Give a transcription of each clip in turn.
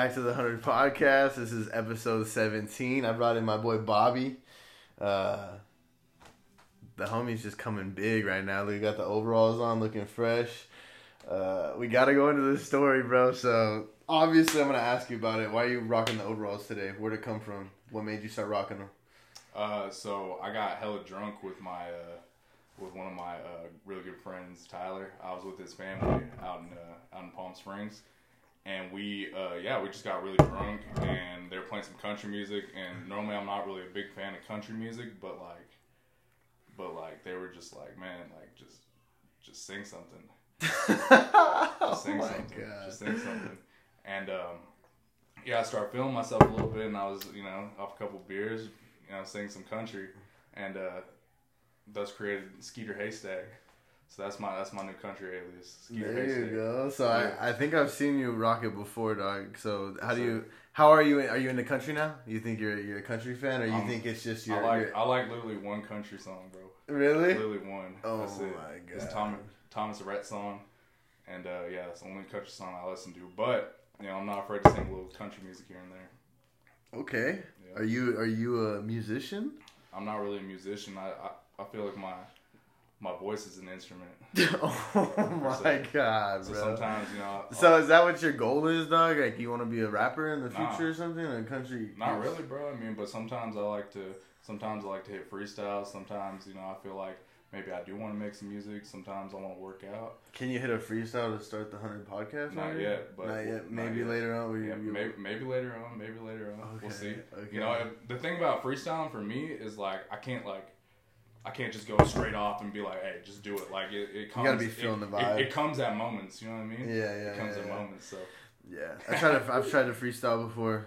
back to the 100 podcast. This is episode 17. I brought in my boy Bobby. Uh, the homie's just coming big right now. We got the overalls on, looking fresh. Uh, we got to go into this story, bro. So, obviously, I'm going to ask you about it. Why are you rocking the overalls today? Where'd it come from? What made you start rocking them? Uh, so I got hella drunk with my uh, with one of my uh, really good friends, Tyler. I was with his family out in uh, out in Palm Springs, and we uh, yeah we just got really drunk, and they were playing some country music. And normally I'm not really a big fan of country music, but like, but like they were just like, man, like just just sing something, just sing oh my something, God. just sing something, and um, yeah, I started feeling myself a little bit, and I was you know off a couple beers, you know, sing some country, and uh, thus created Skeeter Haystack. So that's my that's my new country alias. There you go. So Yeah. I, I think I've seen you rock it before, dog. So how do you? How are you? Are you in the country now? You think you're you're a country fan, or you Um, think it's just you I like your- I like literally one country song, bro. really? Literally one. Oh that's it. my god. It's Tom, Thomas Rhett song, and uh, yeah, it's the only country song I listen to. But you know, I'm not afraid to sing a little country music here and there. Okay. Yeah. Are you are you a musician? I'm not really a musician. I, I, I feel like my my voice is an instrument. oh my god, So bro. sometimes you know. I- So uh, is that what your goal is, dog? Like you want to be a rapper in the Nah. future or something? A country? Not really, bro. I mean, but sometimes I like to. Sometimes I like to hit freestyle. Sometimes you know I feel like maybe I do want to make some music. Sometimes I want to work out. Can you hit a freestyle to start the hundred podcast? Not already? yet, but not yet. not Maybe yet. later on. Yeah, you- maybe, maybe later on. Maybe later on. We'll see. Okay, You know, the thing about freestyling for me is like I can't like. I can't just go straight off and be like, "Hey, just do it." Like it, it comes. You gotta be feeling it, the vibe. It, it comes at moments. You know what I mean? Yeah, yeah, It comes yeah, at yeah. moments. So Yeah, I tried to. I've tried to freestyle before.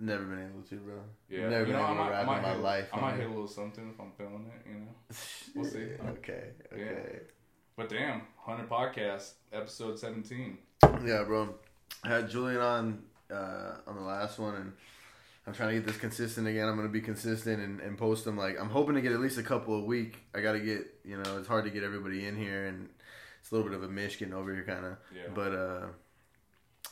Never been able to, bro. yeah, Never you been know, I able to might, I rap in my hit, life. I might hit a little something if I'm feeling it. You know. We'll see. Okay. Okay. But damn, hundred podcast episode seventeen. Yeah, bro. I had Julian on uh, on the last one, and I'm trying to get this consistent again. I'm gonna be consistent and, and post them. Like I'm hoping to get at least a couple a week. I gotta get you know it's hard to get everybody in here, and it's a little bit of a mish getting over here, kind of. Yeah. But uh,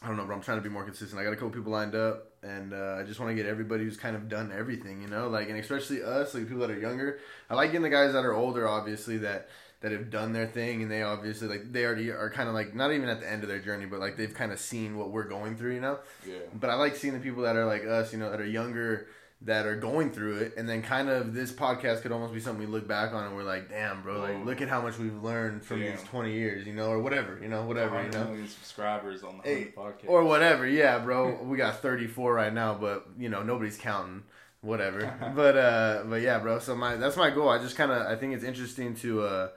I don't know, But I'm trying to be more consistent. I got a couple people lined up, and uh, I just want to get everybody who's kind of done everything, you know, like and especially us, like people that are younger. I like getting the guys that are older, obviously that that have done their thing, and they obviously like they already are kind of like not even at the end of their journey, but like they've kind of seen what we're going through, you know. Yeah. But I like seeing the people that are like us, you know, that are younger, that are going through it, and then kind of this podcast could almost be something we look back on and we're like, damn, bro, like look at how much we've learned from Damn. these 20 years, you know, or whatever, you know, whatever, you know. million subscribers on the Hey, podcast. Or whatever, yeah, bro. We got 34 right now, but you know nobody's counting. Whatever, but uh, but yeah, bro. So my that's my goal. I just kind of I think it's interesting to uh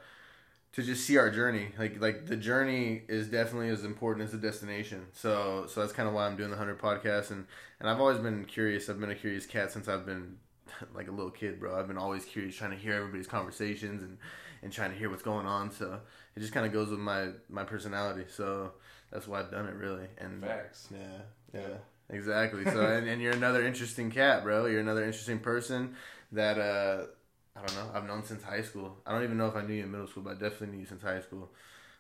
to just see our journey. Like like the journey is definitely as important as the destination. So so that's kind of why I'm doing the hundred podcast and and I've always been curious. I've been a curious cat since I've been like a little kid, bro. I've been always curious, trying to hear everybody's conversations and and trying to hear what's going on. So it just kind of goes with my my personality. So that's why I've done it really. And Facts. yeah, yeah, exactly. So and, and you're another interesting cat, bro. You're another interesting person that uh I don't know. I've known since high school. I don't even know if I knew you in middle school, but I definitely knew you since high school.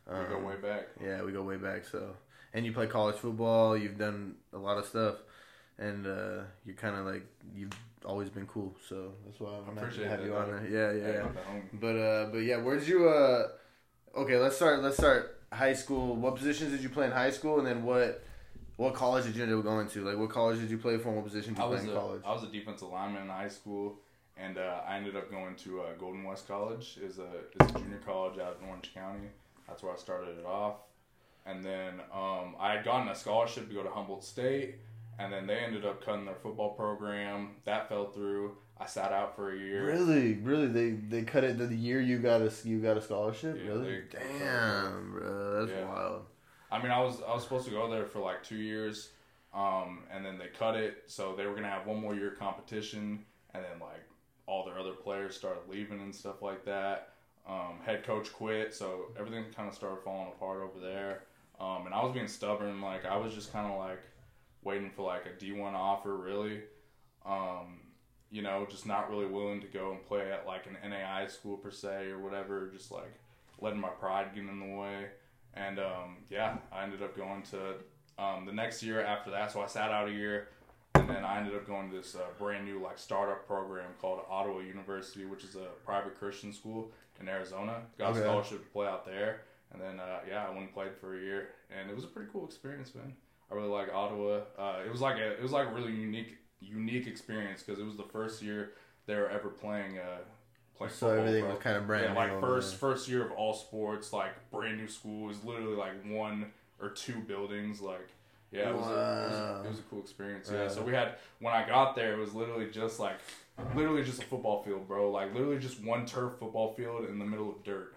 We go Um, way back. Yeah, we go way back. So and you play college football. You've done a lot of stuff, and uh you're kind of like you've always been cool. So that's why I'm happy to Appreciate have that, you on there. Yeah, yeah. Yeah. not the homie. But uh, but yeah, where'd you uh? Okay, let's start. Let's start high school. What positions did you play in high school, and then what? What college did you end up going to? Like, what college did you play for? and What position did I you play was in a, college? I was a defensive lineman in high school, and uh, I ended up going to uh, Golden West College. is a is a junior college out in Orange County. That's where I started it off, and then um, I had gotten a scholarship to go to Humboldt State, and then they ended up cutting their football program. That fell through. I sat out for a year. Really, really, they they cut it the year you got a you got a scholarship. Yeah, really? they- they cut it. Damn, bro, that's Yeah. wild. I mean, I was I was supposed to go there for like two years, um, and then they cut it, so they were gonna have one more year competition, and then like all their other players started leaving and stuff like that. Um, head coach quit, so everything kind of started falling apart over there. Um, and I was being stubborn, like I was just kind of like waiting for like a D one offer, really. Um, you know, just not really willing to go and play at like an NAI school per se or whatever, just like letting my pride get in the way. And um, yeah, I ended up going to um, the next year after that, so I sat out a year, and then I ended up going to this uh, brand new like startup program called Ottawa University, which is a private Christian school in Arizona. Got Okay. a scholarship to play out there, and then uh, yeah, I went and played for a year, and it was a pretty cool experience, man. I really like Ottawa. Uh, it was like a it was like a really unique unique experience because it was the first year they were ever playing uh playing So football, everything bro. was kind of brand yeah, new. like first there. first year of all sports, like brand new school. It was literally like one or two buildings. Like yeah, it was, a, it, was a, it was a cool experience. Yeah. Yeah. So we had when I got there, it was literally just like literally just a football field, bro. Like literally just one turf football field in the middle of dirt.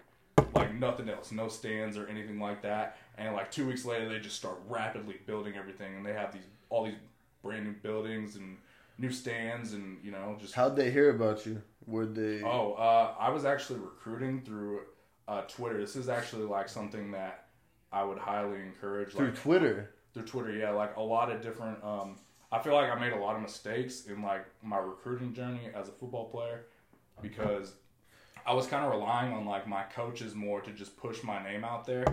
Like nothing else, no stands or anything like that. And like two weeks later, they just start rapidly building everything, and they have these all these brand new buildings and new stands, and you know just How'd they hear about you? Would they? Oh, uh, I was actually recruiting through uh, Twitter. This is actually like something that I would highly encourage. through Like Twitter. Through Twitter, yeah, like a lot of different. Um, I feel like I made a lot of mistakes in like my recruiting journey as a football player because I was kind of relying on like my coaches more to just push my name out there.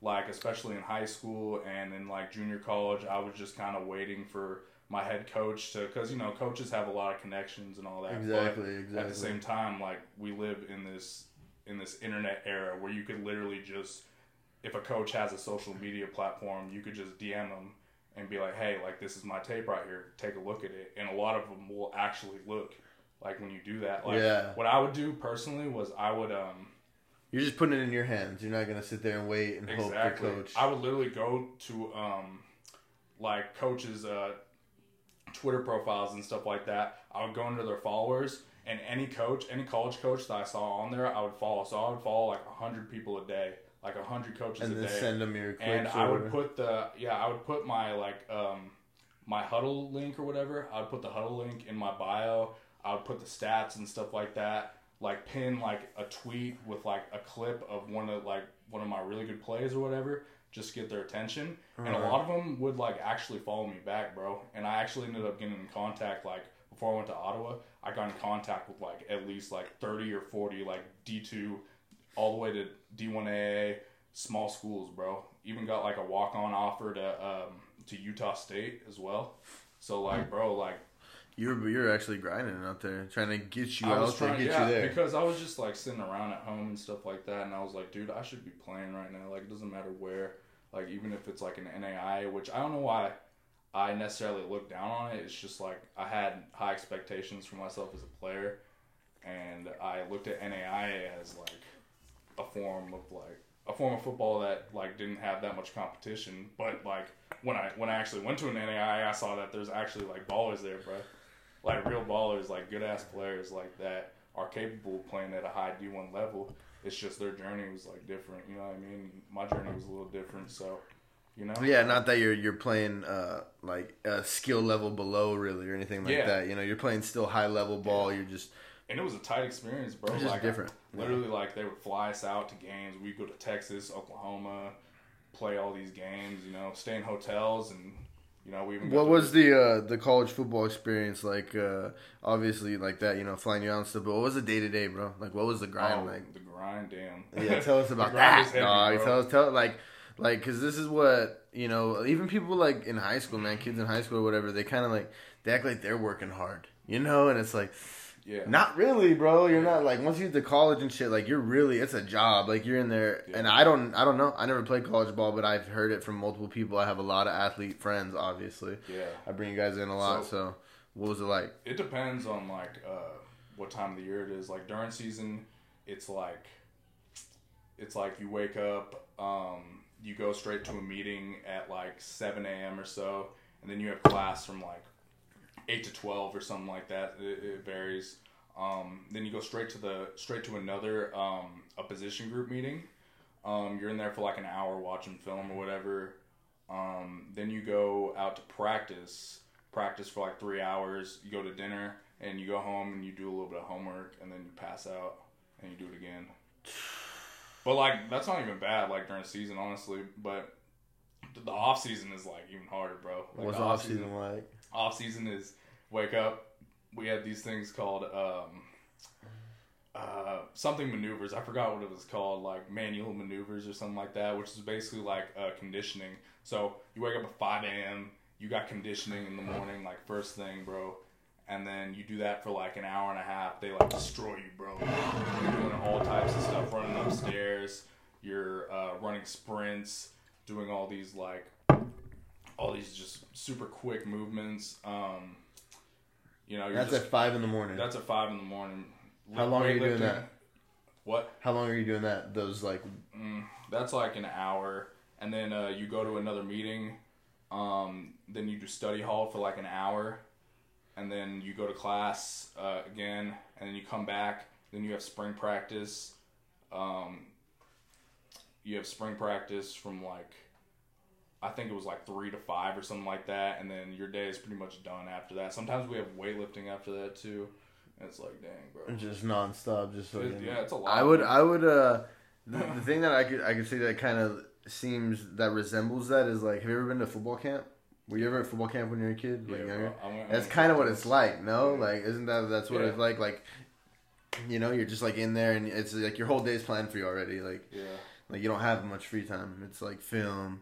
Like especially in high school and in like junior college, I was just kind of waiting for my head coach to, because you know coaches have a lot of connections and all that. but- Exactly. Exactly. at the same time like we live in this in this internet era where you could literally just if a coach has a social media platform you could just dm them and be like hey like this is my tape right here take a look at it and a lot of them will actually look like when you do that like Yeah. what i would do personally was i would um You're just putting it in your hands. You're not gonna sit there and wait and exactly hope the coach. i would literally go to um like coaches uh twitter profiles and stuff like that i would go into their followers and any coach any college coach that i saw on there i would follow so i would follow like 100 people a day like a 100 coaches and a then day send them your clips. and I would whatever. put the yeah I would put my like um my Hudl link or whatever I would put the Hudl link in my bio I would put the stats and stuff like that like pin like a tweet with like a clip of one of like one of my really good plays or whatever just get their attention and a Uh-huh. lot of them would like actually follow me back bro and I actually ended up getting in contact like before I went to Ottawa I got in contact with like at least like 30 or 40 like D2 all the way to D1AA small schools, bro. Even got like a walk on offer to um, to Utah State as well. So like, bro, like You're you're actually grinding out there, trying to get you I out there, trying, get yeah, you there. because I was just like sitting around at home and stuff like that, and I was like, dude, I should be playing right now. Like, it doesn't matter where. Like, even if it's like an NAI, which I don't know why I necessarily look down on it. It's just like I had high expectations for myself as a player, and I looked at NAI as like a form of like a form of football that like didn't have that much competition. But like when I when I actually went to an NAI, I saw that there's actually like ballers there, bro. Like real ballers, like good ass players like that are capable of playing at a high D one level. It's just their journey was like different. You know what I mean? My journey was a little different, so you know. Yeah, not that you're you're playing uh like a skill level below really or anything like Yeah. that. You know, you're playing still high level ball. You're just and it was a tight experience, bro. It's like different. I- literally, like they would fly us out to games. We'd go to Texas, Oklahoma, play all these games. You know, stay in hotels, and you know we even. What to- was the uh, the college football experience like? Uh, obviously, like that, you know, flying you out and stuff. But what was the day to day, bro? Like, what was the grind oh, like? the grind? Damn. Yeah, tell us about that. heavy, dog. Tell us, tell like, like, cause this is what you know. Even people like in high school, man, kids in high school or whatever, they kind of like they act like they're working hard, you know, and it's like. Yeah. Not really, bro. You're not like once you get to college and shit. Like you're really, it's a job. Like you're in there, Yeah. and I don't, I don't know. I never played college ball, but I've heard it from multiple people. I have a lot of athlete friends, obviously. Yeah. I bring you guys in a lot. So, So- what was it like? It depends on like uh, what time of the year it is. Like during season, it's like it's like you wake up, um, you go straight to a meeting at like seven a.m. or so, and then you have class from like eight to twelve or something like that. It, it varies. Um, then you go straight to the straight to another um, a position group meeting. Um, you're in there for like an hour watching film or whatever. Um, then you go out to practice. Practice for like three hours. You go to dinner and you go home and you do a little bit of homework and then you pass out and you do it again. But like that's not even bad. Like during the season, honestly. But the off season is like even harder, bro. Like, What's the off season like? Off season is wake up. We had these things called um, uh, something maneuvers. I forgot what it was called, like manual maneuvers or something like that, which is basically like uh, conditioning. So you wake up at 5 a.m., you got conditioning in the morning, like first thing, bro. And then you do that for like an hour and a half. They like destroy you, bro. You're doing all types of stuff, running upstairs. You're uh, running sprints, doing all these like, all these just super quick movements. Um, you know, you're That's just, at five in the morning. that's at five in the morning. How long are you doing that? What? How long are you doing that? Those like Mm, that's like an hour, and then uh, you go to another meeting. Um, then you do study hall for like an hour, and then you go to class uh, again, and then you come back. Then you have spring practice. Um, you have spring practice from like, I think it was like three to five or something like that, and then your day is pretty much done after that. Sometimes we have weightlifting after that too. And it's like, dang, bro. just nonstop, just It- fucking. yeah, it's a lot. I would, I would, uh, the, the thing that I could, I could say that kind of seems that resembles that is like, have you ever been to football camp? Were you ever at football camp when you were a kid? Like Yeah, younger? bro. I went- I That's kind of what it's like, no? Yeah. Like, isn't that that's what Yeah. it's like? Like, you know, you're just like in there, and it's like your whole day's planned for you already. Like, Yeah. like you don't have much free time. It's like film,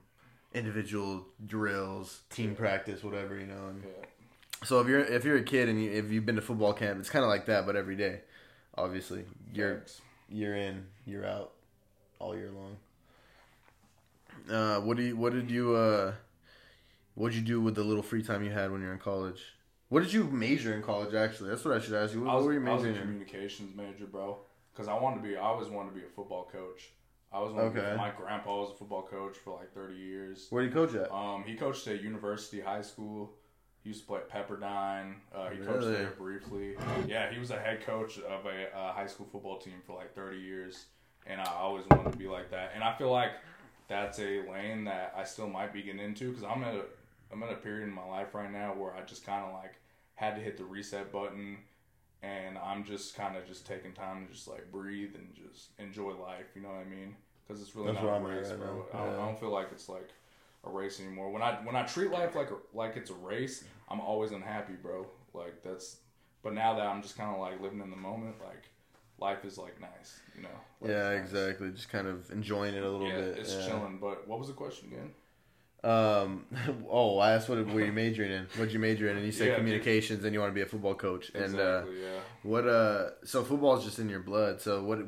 individual drills, team practice, whatever, you know. And so if you're if you're a kid and you, if you've been to football camp, it's kind of like that, but every day. Obviously, you're you're in, you're out, all year long. Uh, what do you? What did you? Uh, what did you do with the little free time you had when you were in college? What did you major in college? Actually, that's what I should ask you. What, I was, what were you I was a in? communications major, bro. Because I wanted to be, I always wanted to be a football coach. I was to Okay. my grandpa was a football coach for like 30 years. Where do you coach at? Um, he coached at University High School. He used to play at Pepperdine. Uh, he coached Really? there briefly. Yeah, he was a head coach of a uh, high school football team for like 30 years. And I always wanted to be like that. And I feel like that's a lane that I still might be getting into because I'm at a, I'm at a period in my life right now where I just kind of like had to hit the reset button and I'm just kind of just taking time to just like breathe and just enjoy life. You know what I mean? Because it's really That's not a race, bro. I, don't, Yeah. I don't feel like it's like a race anymore. When I when I treat life like a, like it's a race, I'm always unhappy, bro. Like that's. But now that I'm just kind of like living in the moment, like life is like nice, you know. Yeah, nice. exactly. Just kind of enjoying it a little yeah, bit. it's yeah. chilling. But what was the question again? Um, oh, I asked what were you majoring in? What'd you major in? And you said Yeah, dude. communications, and you want to be a football coach. And uh, Exactly. yeah. what? Uh, so football is just in your blood. So what?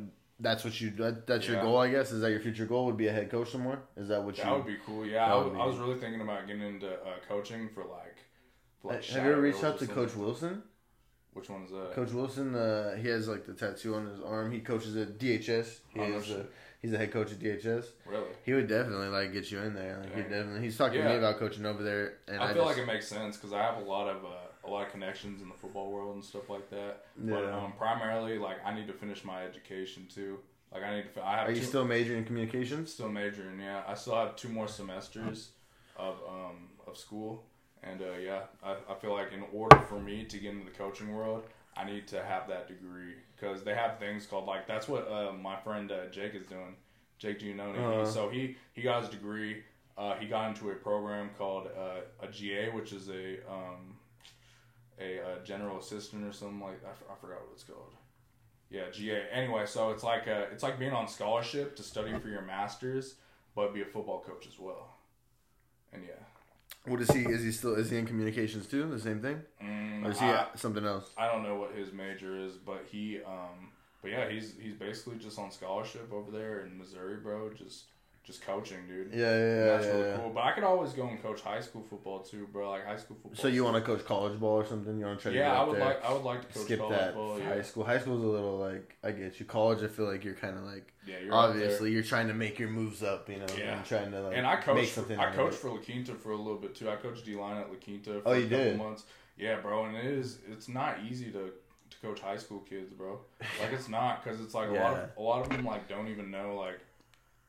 That's what you. That, that's your goal, I guess. Is that your future goal? Would be a head coach somewhere? Is that what That you? That would be cool. Yeah, I, would was- I was really thinking about getting into uh, coaching for like. For, like have you ever reached out to Coach. Wilson? Which one is that? Coach Wilson, uh, he has like the tattoo on his arm. He coaches at DHS. He Oh, no is, uh, he's a head coach at DHS. Really? He would definitely like get you in there. Like he definitely. He's talking to me about coaching over there, and I, I, feel just, like it makes sense because I have a lot of uh, a lot of connections in the football world and stuff like that. But um, primarily, like I need to finish my education too. Like I need to. I have Are you two, still majoring in communications? still majoring? Yeah, I still have two more semesters of um of school, and uh, yeah, I, I feel like in order for me to get into the coaching world, I need to have that degree because they have things called like that's what uh, my friend uh, Jake is doing. Jake, do you know? Uh-huh. So he he got his degree. Uh, he got into a program called uh, a GA, which is a um, a, uh general assistant or something like I, f- I forgot what it's called. Yeah, GA. Anyway, so it's like a, it's like being on scholarship to study for your masters, but be a football coach as well. And yeah, What is he? Is he still? Is he in communications too? The same thing? mm, Or is he I, something else? I don't know what his major is, but he um, but yeah, he's he's basically just on scholarship over there in Missouri, bro. Just just coaching, dude. Yeah, yeah, yeah. that's yeah, really yeah. cool. But I could always go and coach high school football too, bro. Like high school football. So you want to coach college ball or something? You want to try to Yeah, get I would there? like I would like to coach skip college that ball. high Yeah, school. High school's a little like I get you. College, I feel like you're kind of like yeah, you're obviously you're trying to make your moves up, you know, Yeah. and trying to like And I coached. For. I coached for La Quinta for a little bit too. I coached D line at La Quinta. Oh, for Oh, a you couple did? Months. Yeah, bro, and it is. It's not easy to to coach high school kids, bro. Like it's not because it's like a lot of a lot of them like don't even know like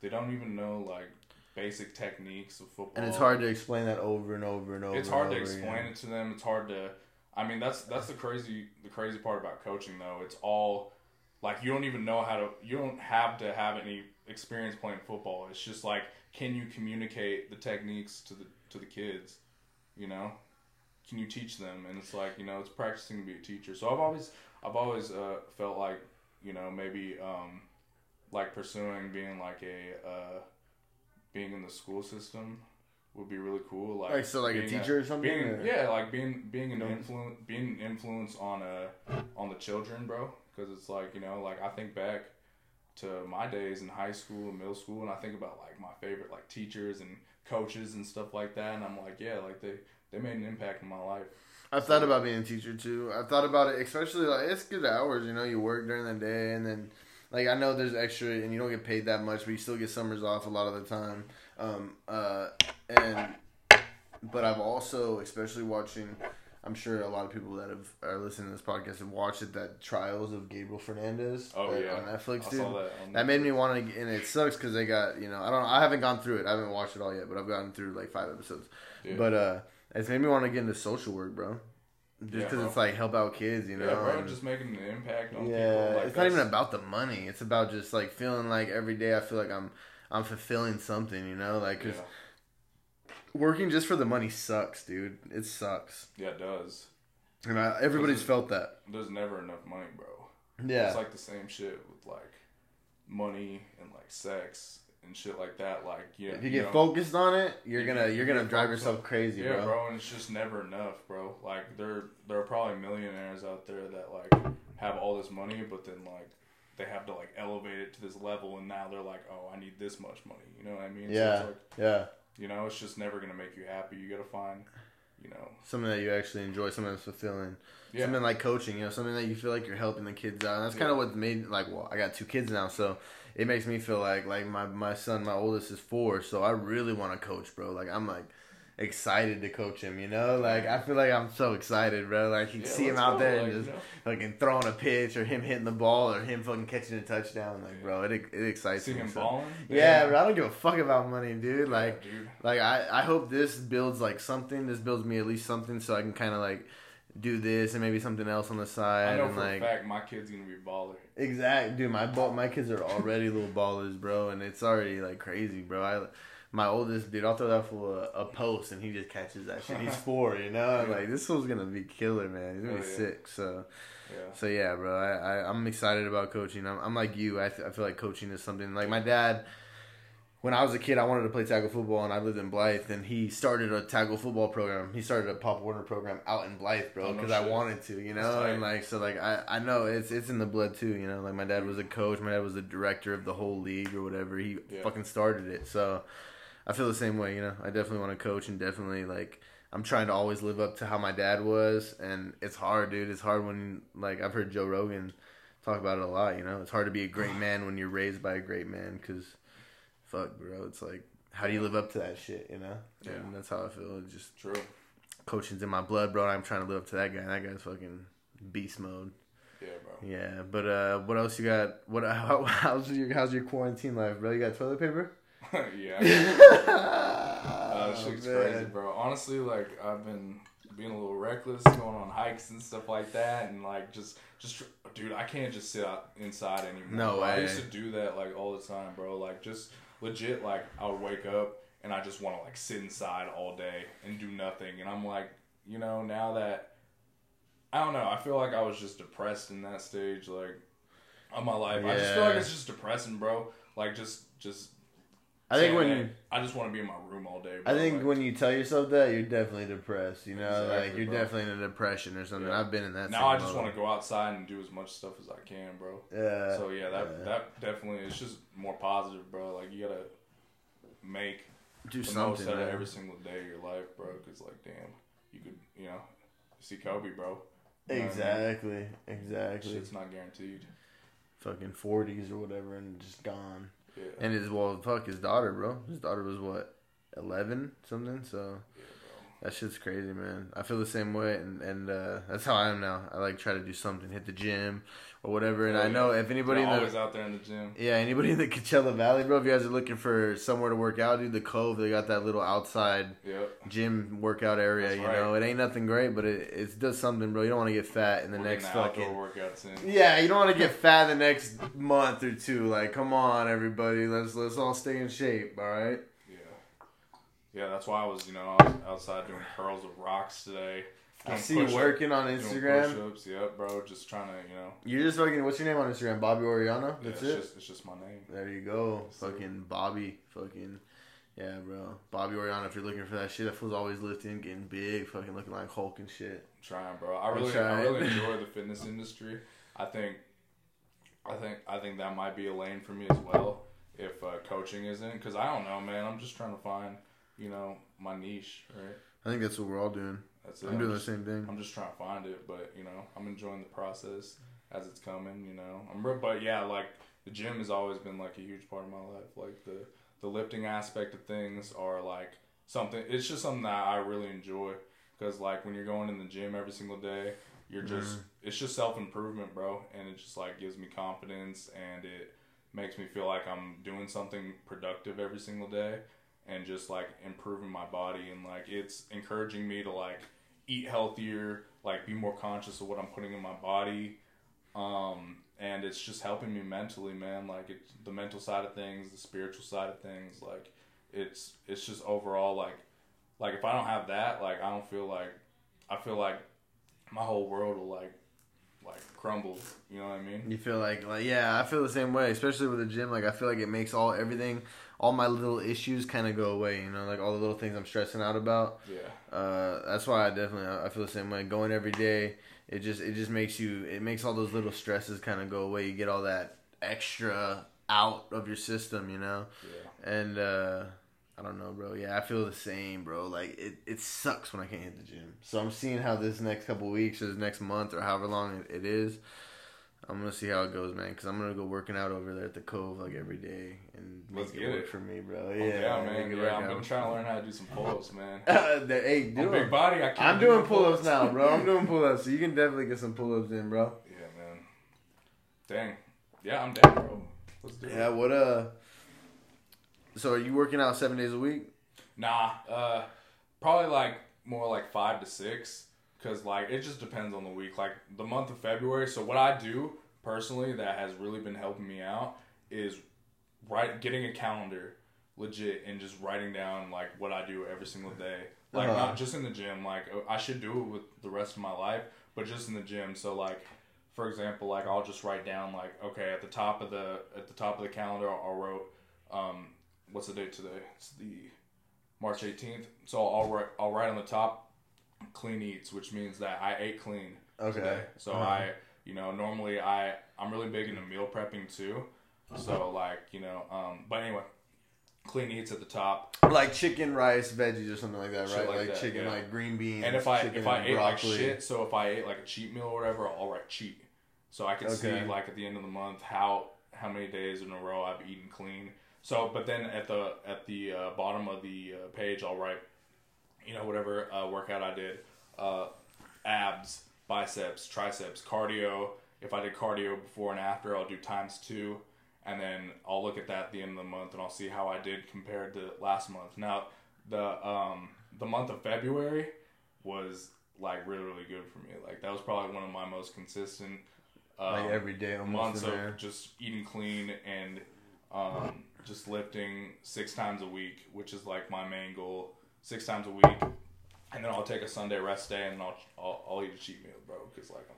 they don't even know like basic techniques of football. and it's hard to explain that over and over and over. It's hard to explain again. it to them. It's hard to. I mean, that's that's the crazy the crazy part about coaching though. It's all like you don't even know how to. You don't have to have any experience playing football. It's just like can you communicate the techniques to the to the kids, you know? Can you teach them? And it's like you know, it's practicing to be a teacher. So I've always I've always uh, felt like you know, maybe um, like pursuing being like a uh, being in the school system would be really cool. Like, Like, so, like, a teacher or something, being- or- yeah, like being being an influence, being an influence on a on the children, bro. Because it's like you know, like I think back to my days in high school and middle school, and I think about like my favorite like teachers and coaches and stuff like that, and I'm like, yeah, like they they made an impact in my life. I've thought about being a teacher too. I've thought about it, especially like it's good hours. You know, you work during the day, and then like I know there's extra, and you don't get paid that much, but you still get summers off a lot of the time. Um, uh, and but I've also, especially watching. I'm sure a lot of people that have are listening to this podcast have watched it. That Trials of Gabriel Fernandez. Oh that- yeah, on Netflix, I dude. saw that. On That made me want to, and it sucks because they got you know I don't I haven't gone through it. I haven't watched it all yet, but I've gotten through like five episodes. Yeah. But uh, it's made me want to get into social work, bro. Just because bro. it's like help out kids, you know. yeah, bro, and- just making an impact on yeah, people. Like, it's not even about the money. It's about just like feeling like every day I feel like I'm I'm fulfilling something, you know, like 'cause yeah, working just for the money sucks, dude. It sucks, yeah, it does. and I, everybody's felt that. There's never enough money, bro. Yeah, It's like the same shit with like money and like sex and shit like that. Like yeah, if you get know, focused on it, you're gonna you- you're gonna drive yourself crazy, yeah, bro. bro. and it's just never enough, bro. Like there there are probably millionaires out there that like have all this money, but then like they have to like elevate it to this level, and now they're like, oh, I need this much money. You know what I mean? Yeah, So it's like, yeah. you know, it's just never gonna make you happy. You gotta find, you know, Something that you actually enjoy, something that's fulfilling. yeah, Something like coaching, you know, something that you feel like you're helping the kids out. And that's kind of what made like well, I got two kids now, so it makes me feel like like my my son, my oldest is four, so I really want to coach, bro. Like I'm like excited to coach him, you know? Like I feel like I'm so excited, bro. Like you Yeah, see him out there like, and you just know. fucking throwing a pitch or him hitting the ball or him fucking catching a touchdown. Like, bro, it it excites see me. him so- balling. Yeah, bro, I don't give a fuck about money, dude. Like Yeah, dude. like I, I hope this builds like something. This builds me at least something so I can kind of like do this and maybe something else on the side I know and for like a fact my kid's gonna be baller. exact dude. My ball, my kids are already little ballers, bro, and it's already like crazy, bro. I my oldest dude, I'll throw that for a, a post and he just catches that shit. He's four, you know. Yeah. like this one's gonna be killer, man. He's gonna be Oh, yeah. sick. So Yeah. so yeah, bro. I, I I'm excited about coaching. I'm, I'm like you. I, th- I feel like coaching is something like my dad. When I was a kid, I wanted to play tackle football, and I lived in Blythe. And he started a tackle football program. He started a Pop Warner program out in Blythe, bro, Oh, because I wanted to, you know. And like, so like I I know it's it's in the blood too, you know. Like my dad was a coach. My dad was the director of the whole league or whatever. He Yeah. fucking started it. So I feel the same way, you know. I definitely want to coach, and definitely like I'm trying to always live up to how my dad was, and it's hard, dude. It's hard when like I've heard Joe Rogan talk about it a lot. You know, it's hard to be a great man when you're raised by a great man, because fuck, bro, it's like how do you live up to that shit? You know, Yeah. and that's how I feel. It's just True. coaching's in my blood, bro. I'm trying to live up to that guy. And that guy's fucking beast mode. Yeah, bro. Yeah, but uh, what else you got? What how, how's your how's your quarantine life, bro? You got toilet paper? yeah. Uh, oh, shit's man. crazy, bro. Honestly, like I've been being a little reckless, going on hikes and stuff like that, and like just, just, dude, I can't just sit out inside anymore. No bro. I used to do that like all the time, bro. Like just legit, like I would wake up and I just want to like sit inside all day and do nothing, and I'm like, you know, now that I don't know, I feel like I was just depressed in that stage, like of my life. I just feel like it's just depressing, bro. Like just, just. I think when you, I just want to be in my room all day. I think Like, when you tell yourself that, you're definitely depressed. You know, like you're bro. definitely in a depression or something. Yeah. I've been in that. now I just want to go outside and do as much stuff as I can, bro. Yeah. So yeah, that yeah. that definitely it's just more positive, bro. Like you gotta make do something. most out of every single day of your life, bro. Because like, damn, you could, you know, see Kobe, bro. You know what I mean? Exactly. Exactly. Shit's not guaranteed. Fucking forties or whatever, and just gone. Yeah. And his well, fuck his daughter, bro. His daughter was what, eleven something. So yeah, that shit's crazy, man. I feel the same way, and and uh, that's how I am now. I like try to do something, hit the gym or whatever. And Oh, I know if anybody You're in the always out there in the gym. Yeah, anybody in the Coachella Valley, bro. If you guys are looking for somewhere to work out, dude, the Cove, they got that little outside Yep. gym workout area. That's you right. know, it ain't nothing great, but it it does something, bro. You don't want to get fat in the We're next fucking. outdoor workouts in. Yeah, you don't want to get fat the next month or two. Like, come on, everybody, let's let's all stay in shape, all right? Yeah. Yeah, that's why I was, you know, I was outside doing curls with rocks today. I see you working on Instagram. push-ups, yep, bro. Just trying to, you know. You're just fucking. What's your name on Instagram? Bobby Oriano. yeah, That's it's it. Just, it's just my name. There you go. Fucking Bobby. Fucking. Yeah, bro. Bobby Oriano. If you're looking for that shit, that fool's always lifting, getting big, fucking looking like Hulk and shit. I'm trying, bro. I really, I really enjoy the fitness industry. I think, I think, I think that might be a lane for me as well. If uh, coaching isn't, because I don't know, man. I'm just trying to find, you know, my niche, right? I think that's what we're all doing. That's it. I'm doing the just, same thing. I'm just trying to find it, but you know, I'm enjoying the process as it's coming. You know, I'm, re- but yeah, like the gym has always been like a huge part of my life. Like the the lifting aspect of things are like something. It's just something that I really enjoy because like when you're going in the gym every single day, you're just mm-hmm. it's just self improvement, bro, and it just like gives me confidence and it makes me feel like I'm doing something productive every single day and just like improving my body and like it's encouraging me to like eat healthier, like be more conscious of what I'm putting in my body. Um, and it's just helping me mentally, man. Like it's the mental side of things, the spiritual side of things. Like it's it's just overall like like if I don't have that, like I don't feel like I feel like my whole world will like like crumble. You know what I mean? You feel like, like, yeah, I feel the same way. Especially with the gym, like I feel like it makes all everything, all my little issues kind of go away. You know, like all the little things I'm stressing out about. Yeah. Uh, that's why I definitely I feel the same way. Going every day, it just it just makes you it makes all those little stresses kind of go away. You get all that extra out of your system, you know. Yeah. And uh, I don't know, bro. Yeah, I feel the same, bro. Like it, it sucks when I can't hit the gym. So I'm seeing how this next couple weeks or this next month or however long it, it is. I'm gonna see how it goes, man. Cause I'm gonna go working out over there at the Cove like every day and make Let's it get work it. for me, bro. Oh, Yeah, yeah, make man. Yeah, I'm, out. I'm trying to learn how to do some pull-ups, man. The- hey, do I'm big body. I can't. I'm do doing no pull-ups now, bro. I'm doing pull-ups, so you can definitely get some pull-ups in, bro. Yeah, man. Dang. Yeah, I'm down, bro. Let's do Yeah. it. Yeah, what uh? So are you working out seven days a week? Nah, uh, probably like more like five to six, cause like it just depends on the week. Like the month of February. So what I do personally that has really been helping me out is right getting a calendar legit and just writing down like what I do every single day. Like Uh-huh. not just in the gym. Like I should do it with the rest of my life, but just in the gym. So like. For example, like I'll just write down like okay at the top of the at the top of the calendar I'll wrote um, what's the date today? It's the March 18th. So I'll write I'll write on the top clean eats, which means that I ate clean Okay. today. So Uh-huh. I you know normally I I'm really big into meal prepping too. So like you know um, but anyway, clean eats at the top. Like chicken, rice, veggies, or something like that, Shit right? like Like, that, chicken, yeah. like green beans. And if I if I ate like shit, so if I ate like a cheat meal or whatever, I'll write cheat. So I can see like at the end of the month how how many days in a row I've eaten clean. So, but then at the at the uh, bottom of the uh, page, I'll write, you know, whatever uh, workout I did, uh, abs, biceps, triceps, cardio. If I did cardio before and after, I'll do times two, and then I'll look at that at the end of the month and I'll see how I did compared to last month. Now, the um, the month of February was like really really good for me. Like that was probably one of my most consistent. Um, like every day almost months of there. just eating clean and um, just lifting six times a week, which is like my main goal. Six times a week, and then I'll take a Sunday rest day and I'll I'll, I'll eat a cheat meal, bro, because like I'm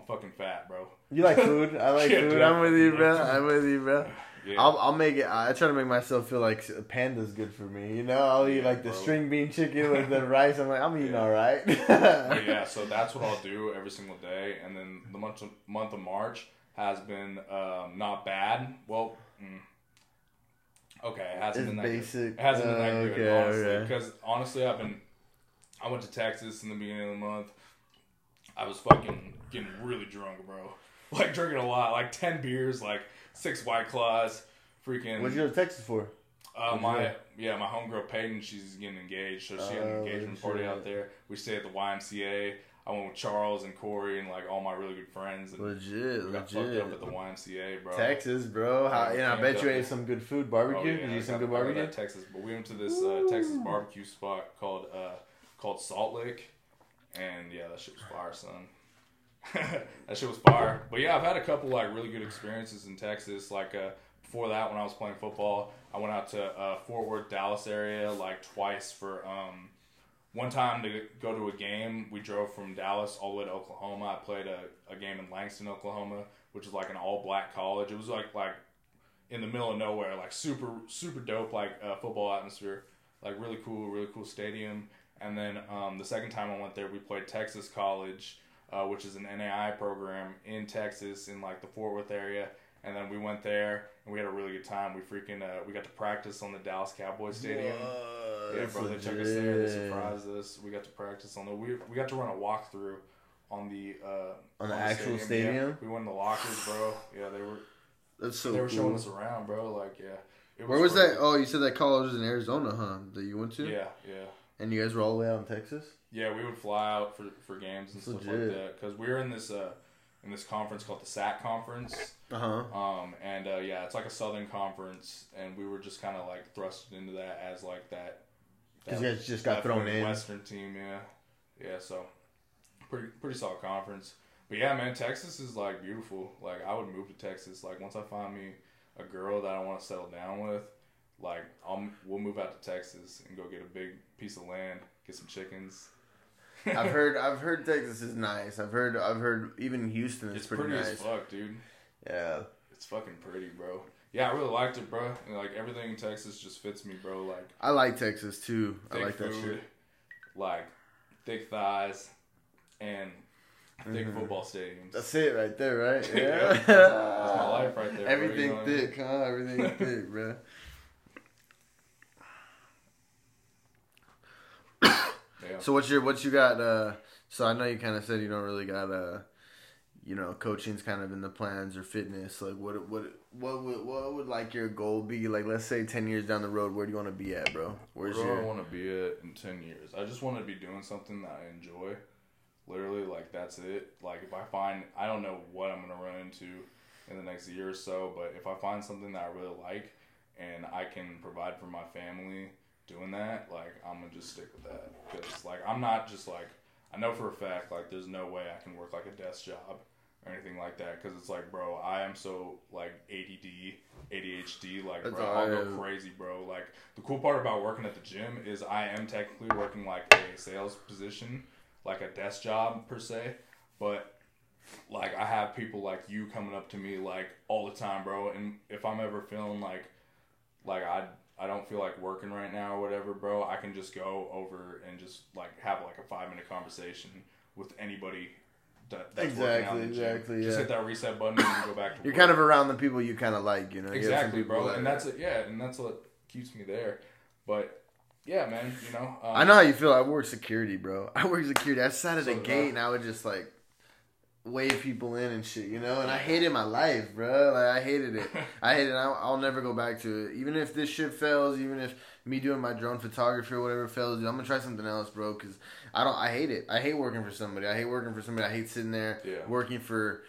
I'm fucking fat, bro. You like food? I like food. I'm with you, bro. I'm with you, bro. Yeah, I'll, I'll make it. I try to make myself feel like panda's good for me. You know, I'll eat Yeah, like the bro. string bean chicken with the rice. I'm like, I'm eating Yeah. all right. yeah, so that's what I'll do every single day, and then the month of, month of March has been um, not bad. Well, mm, okay, it hasn't It's been that good. basic. It hasn't been Uh, that good, okay, honestly. okay. Because honestly, I've been. I went to Texas in the beginning of the month. I was fucking getting really drunk, bro. Like drinking a lot, like ten beers, like six white claws, freaking. What'd you go to Texas for? Uh, What'd my yeah, my homegirl Peyton, she's getting engaged, so she had an Oh, engagement party out there. We stayed at the YMCA. I went with Charles and Corey and like all my really good friends. And Legit, we got fucked up at the YMCA, bro. Texas, bro. How, and I bet you ate some good food. Barbecue? Oh, yeah, Did you eat some good barbecue? Texas, but we went to this uh, Texas barbecue spot called uh, called Salt Lick, and yeah, that shit was fire, son. that shit was fire. But yeah, I've had a couple like really good experiences in Texas. Like uh, before that, when I was playing football, I went out to uh, Fort Worth, Dallas area like twice for um, one time to go to a game, we drove from Dallas all the way to Oklahoma. I played a, a game in Langston, Oklahoma, which is like an all black college. It was like like in the middle of nowhere, like super super dope, like uh, football atmosphere, like really cool, really cool stadium. And then um, the second time I went there, we played Texas College, uh, which is an NAI program in Texas, in like the Fort Worth area. And then we went there and we had a really good time. We freaking uh, we got to practice on the Dallas Cowboys Stadium. Whoa, yeah, bro, they took us there. They surprised us. We got to practice on the. We, we got to run a walkthrough on the uh, On the actual Yeah, stadium? we went in the lockers, bro. Yeah, they were That's so they were showing us around, bro. Like, yeah. It Where was that? Oh, you said that college was in Arizona, huh? That you went to? Yeah, yeah. And you guys were all the way out in Texas? Yeah, we would fly out for, for games and That's stuff legit. like that because we were in this uh in this conference called the SAC conference. Uh huh. Um, and uh, yeah, it's like a Southern conference, and we were just kind of like thrusted into that as like that. Because you guys just got thrown in. Western team, yeah, yeah. So pretty pretty solid conference. But yeah, man, Texas is like beautiful. Like I would move to Texas. Like once I find me a girl that I want to settle down with, like I'll we'll move out to Texas and go get a big piece of land, get some chickens. I've heard I've heard Texas is nice. I've heard I've heard even Houston is it's pretty, pretty, nice. as fuck, dude. Yeah. It's fucking pretty, bro. Yeah, I really liked it, bro. And, like everything in Texas just fits me, bro. Like I like Texas too. I thick like that shit. like thick thighs, and thick Mhm. football stadiums. That's it right there, right? Yeah, Yeah. that's- that's my life right there, bro. Everything You know what I mean? thick, huh? Everything thick, bro. Yeah. So what's your what you got? Uh, so I know you kind of said you don't really got uh, you know, coaching's kind of in the plans or fitness. Like what what what would what would like your goal be? Like let's say ten years down the road, where do you want to be at, bro? Where's Where do I want to be at in ten years? I just want to be doing something that I enjoy. Literally, like that's it. Like if I find, I don't know what I'm gonna run into in the next year or so, but if I find something that I really like and I can provide for my family doing that, like I'm gonna just stick with that. Because like I'm not just like I know for a fact like there's no way I can work like a desk job or anything like that. Because it's like, bro, I am so like ADD, ADHD. Like, That's bro, I'll go crazy, bro. Like the cool part about working at the gym is I am technically working like a sales position, like a desk job per se, but like I have people like you coming up to me like all the time, bro. And if I'm ever feeling like like I I don't feel like working right now or whatever, bro, I can just go over and just like have like a five minute conversation with anybody. That, that's working out the Exactly, exactly, Just hit that reset button and go back to You're work. kind of around the people you kind of like, you know. You exactly, people bro. And that's it. Yeah, and that's what keeps me there. But yeah, man, you know. Um, I know how you feel. I work security, bro. I work security. I sat at So the gate I. and I would just like wave people in and shit, you know. And I hated my life, bro. Like I hated it. I hated. It. I'll, I'll never go back to it. Even if this shit fails, even if me doing my drone photography or whatever fails, dude, I'm gonna try something else, bro. Because I don't. I hate it. I hate working for somebody. I hate working for somebody. I hate sitting there Yeah. working for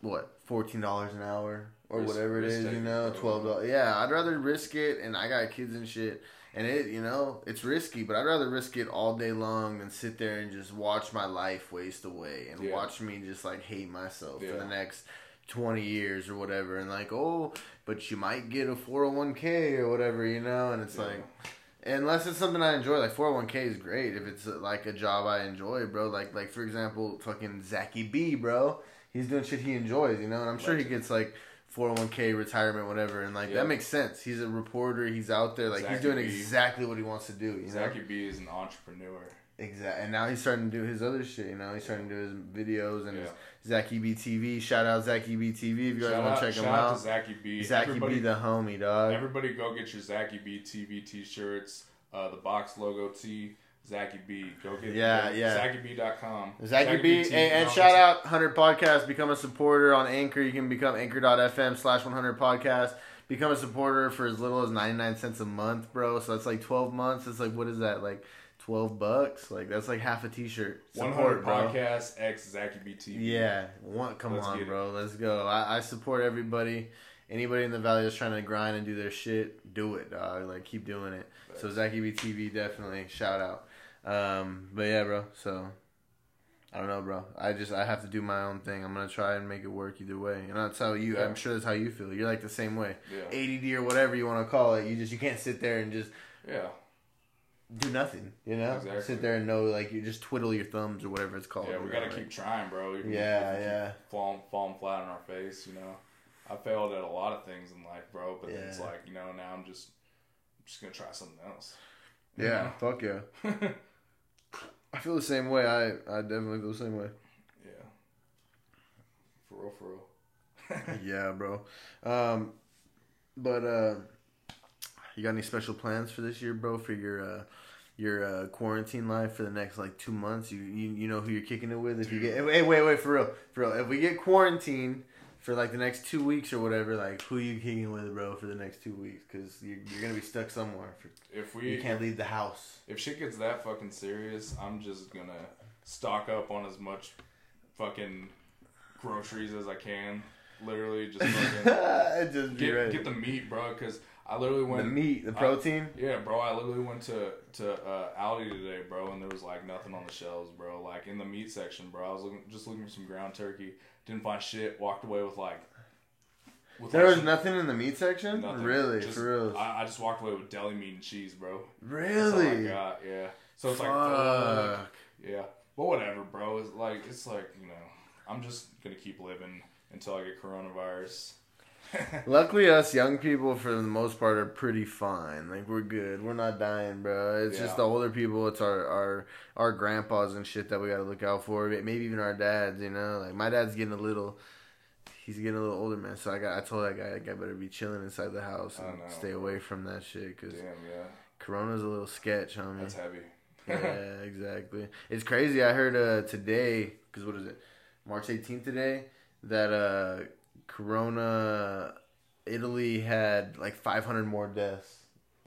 what fourteen dollars an hour or Risk- whatever it is. You know, twelve dollars. Yeah, I'd rather risk it, and I got kids and shit. And it, you know, it's risky, but I'd rather risk it all day long than sit there and just watch my life waste away and Yeah. watch me just like hate myself for the next 20 years or whatever. And like, oh, but you might get a 401k or whatever, you know? And it's Yeah. like, unless it's something I enjoy, like 401k is great if it's like a job I enjoy, bro. Like, like for example, fucking Zachy B, bro. He's doing shit he enjoys, you know? And I'm sure he gets like 401k retirement whatever and like Yeah. that makes sense he's a reporter he's out there like he's doing B. exactly what he wants to do you know Zachy B is an entrepreneur. exactly and now he's starting to do his other shit you know he's starting to do his videos and Yeah. his Zachy B TV shout out Zachy B TV if you guys want to check shout him out out Zachy B. Zachy everybody, B the homie dog everybody go get your Zachy B TV t-shirts, uh, the box logo tee, Zachy B. Go get Yeah, go, yeah. ZachyB.com. Zachy B, and, and shout out 100 Podcast. Become a supporter on Anchor. You can become anchor.fm slash 100 Podcast. Become a supporter for as little as 99 cents a month, bro. So that's like 12 months. It's like, what is that? Like 12 bucks? Like, that's like half a t shirt. 100 Podcast X Zachy B TV. Yeah. One, come Let's on, bro. Let's go. I, I support everybody. Anybody in the valley that's trying to grind and do their shit, do it, dog. Like, keep doing it. So, Zachy B TV, definitely. Shout out. Um, but yeah, bro. So I don't know, bro. I just I have to do my own thing. I'm gonna try and make it work either way. And that's how you. Yeah. I'm sure that's how you feel. You're like the same way. Yeah. ADD or whatever you want to call it. You just you can't sit there and just Yeah. do nothing. You know, Exactly. sit there and know like you just twiddle your thumbs or whatever it's called. Yeah, we gotta like- keep trying, bro. Even Yeah, yeah. Falling, falling flat on our face, you know. I failed at a lot of things in life, bro. But then it's like, you know, now I'm just, I'm just gonna try something else. You Yeah, fuck yeah. I feel the same way. I I definitely feel the same way. yeah. For real, for real. yeah, bro. Um, but uh, you got any special plans for this year, bro? For your uh, your uh, quarantine life for the next like two months? You you, you know who you're kicking it with? If you get hey wait wait for real for real. If we get quarantined for like the next two weeks or whatever, like who you kicking with, bro, for the next two weeks? Because you're, you're gonna be stuck somewhere. For, If we, you can't leave the house. if shit gets that fucking serious, I'm just gonna stock up on as much fucking groceries as I can. Literally, just fucking Just get get the meat, bro. Because I literally went the meat, the protein. Yeah, bro. I literally went to to uh, Aldi today, bro, and there was like nothing on the shelves, bro. Like in the meat section, bro. I was looking, just looking for some ground turkey. Didn't find shit. Walked away with like. With there like, was nothing in the meat section. nothing. Really, Just- for real. I, I just walked away with deli meat and cheese, bro. That's all I really. got. Yeah. So it's like, fuck. Fuck. Yeah, but whatever, bro. It's like it's like you know, I'm just gonna keep living until I get coronavirus. Luckily, us young people, for the most part, are pretty fine. Like we're good. We're not dying, bro. It's just the older people. It's our our our grandpas and shit that we got to look out for. Maybe even our dads. You know, like my dad's getting a little. He's getting a little older, man. So I got. I told that guy, that guy better be chilling inside the house and stay away from that shit. Cause Damn, yeah, Corona's a little sketch, homie. that's heavy. yeah, exactly. It's crazy. I heard uh, today, because what is it, March 18th today, that uh, Corona, Italy had like 500 more deaths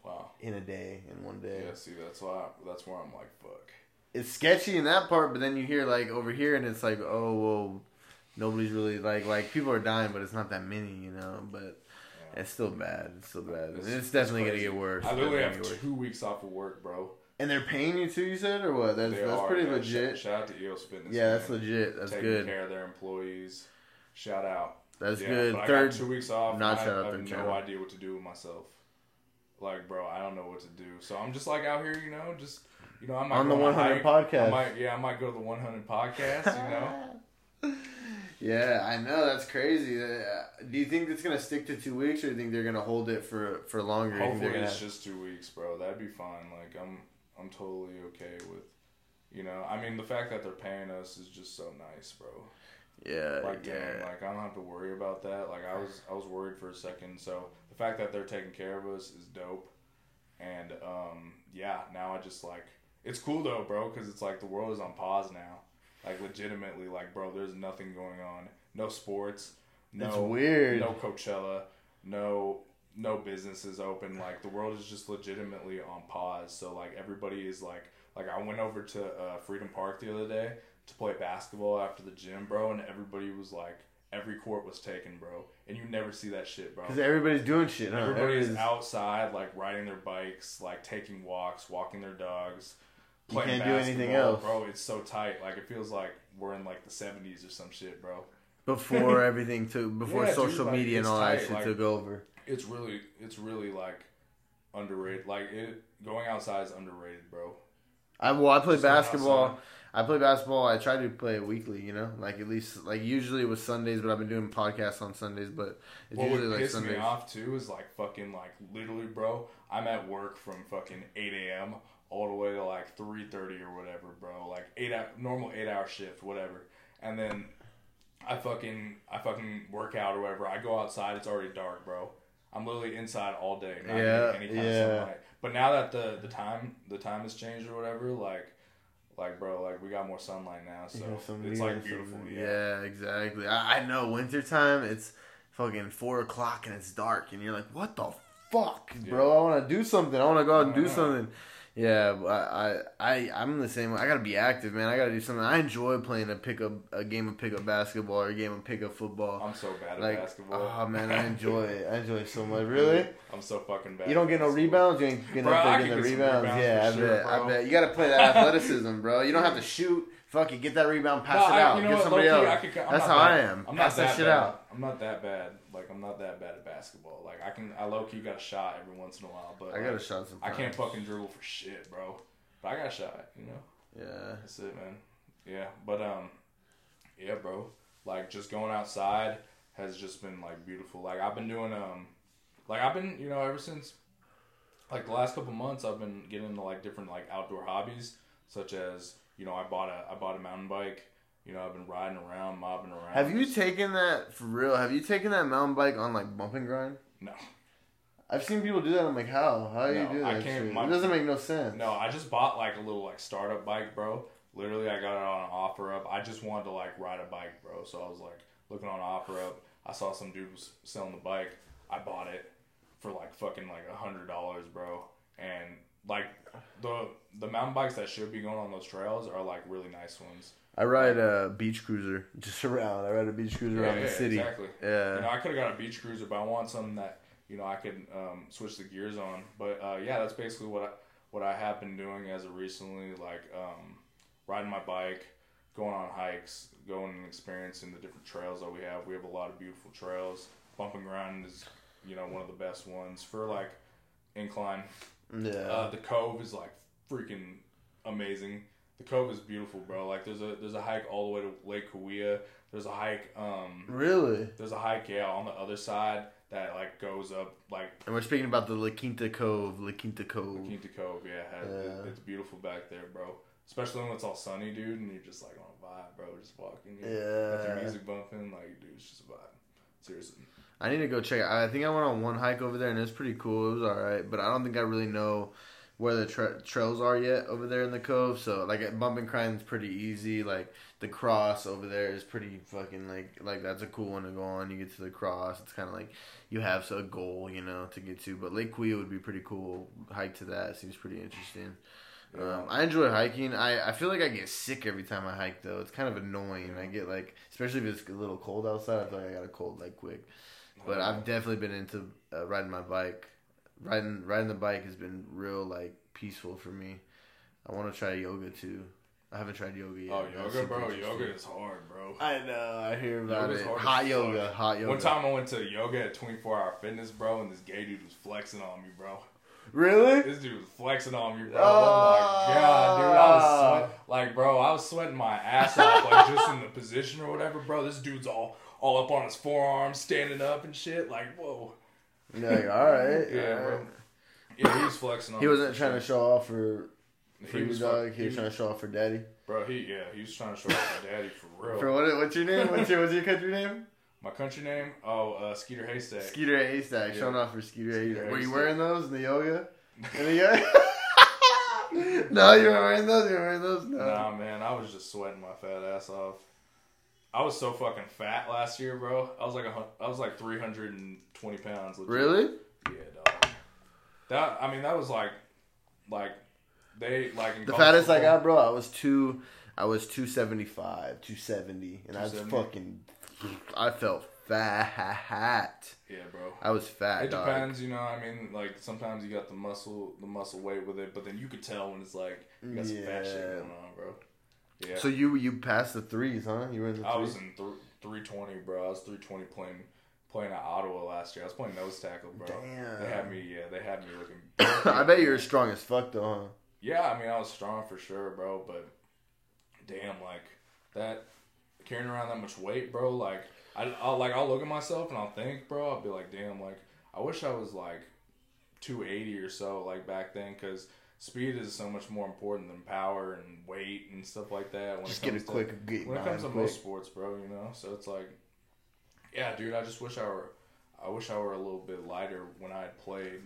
wow. in a day, in one day. Yeah, see, that's why. That's where I'm like, fuck. It's sketchy in that part, but then you hear like over here, and it's like, oh, well, nobody's really like like people are dying, but it's not that many, you know. But Yeah. it's still bad. It's still bad. It's- It's, it's definitely gonna get worse. I literally have worse. two weeks off of work, bro. And they're paying you too. You said or what? That's They that's are, pretty man. legit. Shout, shout out to EOS Fitness. yeah, that's legit. That's Taking good. care of their employees. Shout out. That's Yeah, good. But I Third got two weeks off. not and I, shout out I have no channel. idea what to do with myself. Like, bro, I don't know what to do. So I'm just like out here, you know, just you know, I might on go the on a 100 hike. I podcast. might, yeah, I might go to the 100 podcast. You know, yeah, I know that's crazy. Uh, Do you think it's gonna stick to two weeks, or do you think they're gonna hold it for for longer? Hopefully they're gonna it's just two weeks, bro. That'd be fine. Like, I'm, I'm totally okay with. You know, I mean, the fact that they're paying us is just so nice, bro. Yeah, Like, damn, like I don't have to worry about that. Like, I was, I was worried for a second. So the fact that they're taking care of us is dope. And um, yeah, now I just like it's cool though, bro, because it's like the world is on pause now. Like legitimately, like bro, there's nothing going on. No sports. No, It's weird. No Coachella. No, no businesses open. Like the world is just legitimately on pause. So like everybody is like, like I went over to uh, Freedom Park the other day to play basketball after the gym, bro, and everybody was like, every court was taken, bro, and you never see that shit, bro. Because everybody's doing shit. Huh? Everybody's Everybody's- outside, like riding their bikes, like taking walks, walking their dogs. You can't do anything else. bro. It's so tight. Like it feels like we're in like the seventies or some shit, bro. before everything took before Yeah, dude, social like, media and all that shit like- took over. It's really, it's really like underrated. Like it, going outside is underrated, bro. I well, I play Just basketball. I play basketball. I try to play it weekly. You know, like at least like usually it was Sundays, but I've been doing podcasts on Sundays. But it's What usually would like piss Sundays. me off too is like fucking like literally, bro. I'm at work from fucking eight a.m. all the way to like three thirty or whatever, bro. Like eight hour, normal eight hour shift, whatever. And then I fucking I fucking work out or whatever. I go outside, it's already dark, bro. I'm literally inside all day, not Yeah, any kind yeah. of sunlight. But now that the the time the time has changed or whatever, like like bro, like we got more sunlight now, so You some- it's like beautiful. some- yeah. exactly. I, I know. Wintertime, it's fucking four o'clock and it's dark, and you're like, what the fuck, bro? I want to do something. I want to go out and do something. Yeah, I, I, I'm the same. I gotta be active, man. I gotta do something. I enjoy playing a pickup, a game of pickup basketball or a game of pickup football. I'm so bad at like, basketball. oh man, I enjoy it. I enjoy it so much. Really? I'm so fucking bad. You don't get no rebounds. You ain't getting Bro, up there I getting the get rebounds. rebounds Yeah, I sure, bet. I bet. You got to play that athleticism, bro. You don't have to shoot fuck it, get that rebound, pass No, it I- out, you know get what, somebody else. I could- That's how that- I am. I'm pass not that shit bad. out. I'm not that bad. Like I'm not that bad at basketball. Like I can, I low key got a shot every once in a while, but I like, got a shot sometimes. I can't fucking dribble for shit, bro. But I got a shot, you know. Yeah. That's it, man. Yeah, but um, yeah, bro. Like just going outside has just been like beautiful. Like I've been doing um, like I've been you know ever since like the last couple months I've been getting into like different like outdoor hobbies such as you know I bought a I bought a mountain bike. You know I've been riding around, mobbing around. Have you taken that for real? Have you taken that mountain bike on like bump and grind? No. I've seen people do that. I'm like, how? How do you No, do I can't- my- it doesn't make no sense. No, I just bought like a little like startup bike, bro. Literally, I got it on OfferUp. I just wanted to like ride a bike, bro. So I was like looking on OfferUp. I saw some dude was selling the bike. I bought it for like fucking like a hundred dollars, bro. And like the the mountain bikes that should be going on those trails are like really nice ones. I ride a beach cruiser just around. I ride a beach cruiser around yeah, the city. exactly. Yeah. You know, I could have got a beach cruiser, but I want something that you know I could um, switch the gears on. But uh, yeah, that's basically what I what I have been doing as of recently, like um, riding my bike, going on hikes, going and experiencing the different trails that we have. We have a lot of beautiful trails. Bump and Grind is you know one of the best ones for like incline. Yeah. Uh, the Cove is like freaking amazing. The Cove is beautiful, bro. Like there's a there's a hike all the way to Lake Cahuilla. There's a hike. Um, really? there's a hike yeah on the other side that like goes up like And we're speaking about the La Quinta Cove. La Quinta Cove. La Quinta Cove. Yeah, Yeah. it's beautiful back there, bro. Especially when it's all sunny, dude, and you're just like on a vibe, bro. Just walking, know, got your music bumping, like, dude, it's just a vibe. Seriously. I need to go check. it. I think I went on one hike over there and it's pretty cool. It was all right, but I don't think I really know where the tra- trails are yet over there in the cove. So like at Bump and Grind is pretty easy. Like the cross over there is pretty fucking like like that's a cool one to go on. You get to the cross. It's kind of like you have a goal, you know, to get to. But Lake Cahuilla would be pretty cool. Hike to that seems pretty interesting. Um, I enjoy hiking. I, I feel like I get sick every time I hike though. It's kind of annoying. I get like, especially if it's a little cold outside. I feel like I got a cold like quick. But I've definitely been into uh, riding my bike. Riding riding the bike has been real like peaceful for me. I want to try yoga too. I haven't tried yoga yet. Oh, yoga, bro. Yoga is hard, bro. I know. I hear about Yoga's it. hard Hot yoga. Hot yoga. One time I went to yoga at 24 Hour Fitness, bro, and this gay dude was flexing on me, bro. Really? This dude was flexing on me, bro. Oh my god, dude, I was ah. sweat- like, bro, I was sweating my ass off, like just in the position or whatever, bro. This dude's all all up on his forearms, standing up and shit. Like, whoa. You're like, all right. Yeah, yeah. bro. Yeah, he was flexing on. He wasn't trying to show off for for He was dog. fuck- He was trying to show off for daddy. bro. He yeah, he was trying to show off for daddy for real. For what? What's your name? What's your What's your country name? My country name? Oh, uh, Skeeter Haystack. Skeeter Haystack. Yeah. Showing off for Skeeter Skeeter Haystack. Were you wearing those in the yoga? In the yoga? no, you weren't wearing those. You weren't wearing those. No. Nah, man, I was just sweating my fat ass off. I was so fucking fat last year, bro. I was like a, I was like three hundred and twenty pounds. legit. Really? Yeah, dog. That I mean, that was like, like they like in The fattest I got, bro, I was two. I was two seventy five, two seventy, and I was fucking. I felt fat. Yeah, bro. I was fat. It dog. depends, you know. I mean, like sometimes you got the muscle, the muscle weight with it, but then you could tell when it's like you got some fat shit going on, bro. Yeah. So you you passed the threes, huh? You were in the I threes. was in th- 320, bro. I was 320 playing playing at Ottawa last year. I was playing nose tackle, bro. Damn. They had me, yeah, they had me looking. I bet you were strong as fuck though, huh? Yeah, I mean, I was strong for sure, bro. But damn, like that carrying around that much weight, bro. Like I, I'll like I'll look at myself and I'll think, bro. I'll be like, damn, like I wish I was like 280 or so, like back then, because speed is so much more important than power and weight and stuff like that. When Just it get a comes to- quick get when it comes to quick. most sports, bro, you know. So it's like, yeah, dude. I just wish I were, I wish I were a little bit lighter when I had played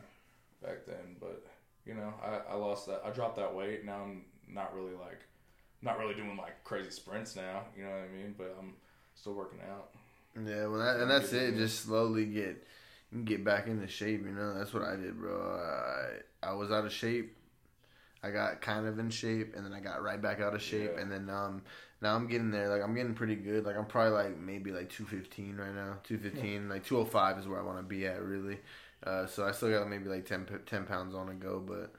back then. But you know, I, I lost that. I dropped that weight. Now I'm not really like, not really doing like crazy sprints now. You know what I mean? But I'm still working out. Yeah, well, that, and that's it. Just slowly get get back into shape. You know, that's what I did, bro. I I was out of shape. I got kind of in shape, and then I got right back out of shape, Yeah. and then um now I'm getting there. Like I'm getting pretty good. Like I'm probably like maybe like 215 right now. 215, like 205 is where I want to be at really. Uh, so I still got maybe like 10, 10 pounds on to go, but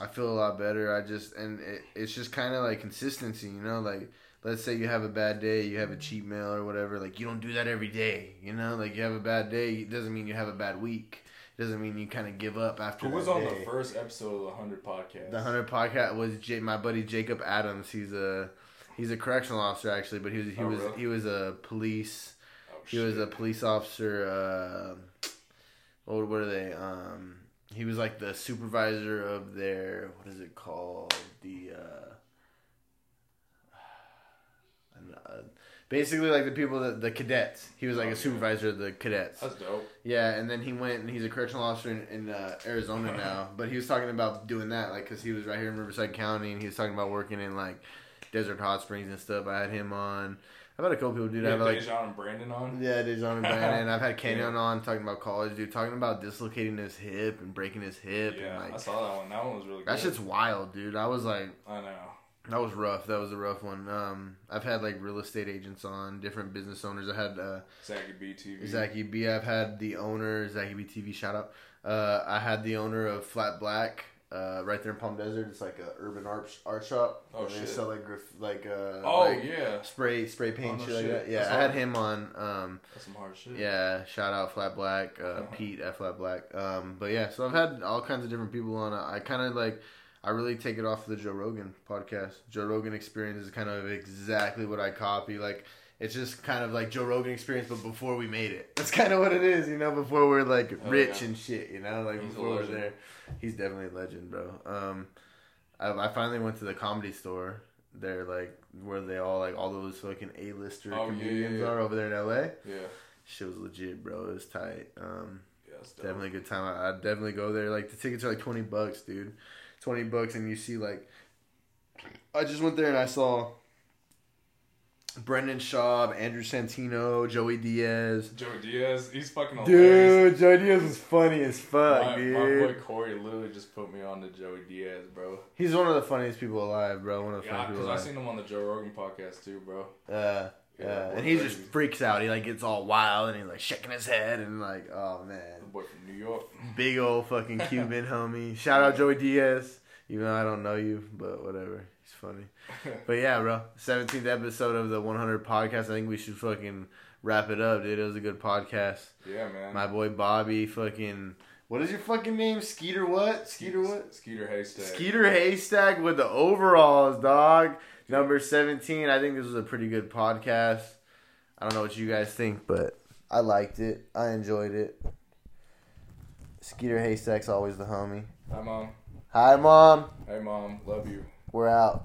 I feel a lot better. I just and it, it's just kind of like consistency, you know. Like let's say you have a bad day, you have a cheat meal or whatever. Like you don't do that every day, you know. Like you have a bad day, it doesn't mean you have a bad week. It doesn't mean you kind of give up after. Who was on day. the first episode of the Hundred Podcast? The hundred podcast was J- my buddy Jacob Adams. He's a he's a correctional officer actually, but he was he Oh, was really? he was a police. Oh, He was a police officer. Uh, what what are they? Um, he was like the supervisor of their what is it called? The uh, and, uh, basically like the people that the cadets. He was like a supervisor of the cadets. That's dope. Yeah, and then he went and he's a correctional officer in, in uh, Arizona now. But he was talking about doing that, like, because he was right here in Riverside County, and he was talking about working in like Desert Hot Springs and stuff. I had him on. I've had a couple people do that. had, like, Dejan and Brandon on. yeah, Dejan and Brandon. I've had Kenyon Yeah. on talking about college, dude, talking about dislocating his hip and breaking his hip, Yeah, and I saw that one. That one was really good. that shit's wild, dude. I was like, I know. that was rough. That was a rough one. Um, I've had like real estate agents on, different business owners. I had uh, Zachy BTV. Zachy B. I've had the owner, Zachy B TV, shout out. Uh, I had the owner of Flat Black, uh, right there in Palm Desert. It's like a urban art art shop. Oh, they shit. sell like graf- like uh, Oh like yeah, spray spray paint Oh, no shit like that. Yeah, That's I had him on. Um, that's some hard shit. yeah, shout out Flat Black, uh, Uh-huh. Pete at Flat Black. Um, but yeah, so I've had all kinds of different people on. I kind of like, I really take it off the Joe Rogan podcast. Joe Rogan experience is kind of exactly what I copy. Like, it's just kind of like Joe Rogan experience, but before we made it. That's kind of what it is, you know. Before we're like Hell rich yeah. and shit, you know. Like He's before we're there, he's definitely a legend, bro. Um, I, I finally went to the comedy store. They're like where they all like all those fucking A lister Oh, yeah, yeah, comedians yeah. are over there in L.A. yeah, Shit was legit, bro. It was tight. Um, yeah. Definitely a good time. I, I'd definitely go there. Like the tickets are like twenty bucks, dude. Twenty bucks, and you see like, I just went there and I saw Brendan Schaub, Andrew Santino, Joey Diaz. Joey Diaz, he's fucking hilarious. Dude, Joey Diaz is funny as fuck, my, dude. my boy Corey literally just put me on to Joey Diaz, bro. He's one of the funniest people alive, bro. One of the Yeah, funniest because I seen him on the Joe Rogan podcast too, bro. Uh, Yeah, yeah, and he just freaks out. He like gets all wild and he's like shaking his head and like, oh The man, boy from New York. big old fucking Cuban homie. Shout out Joey Diaz. Even though I don't know you, but whatever. He's funny. But yeah, bro. 17th episode of the 100 podcast. I think we should fucking wrap it up, dude. It was a good podcast. yeah, man. My boy Bobby, fucking. What is your fucking name? Skeeter what? Skeeter what? Skeeter Haystack. Skeeter Haystack with the overalls, dog. Number 17. I think this was a pretty good podcast. I don't know what you guys think, but I liked it. I enjoyed it. Skeeter Haystack's always the homie. Hi, mom. Hi, Mom. Hey, mom. Love you. We're out.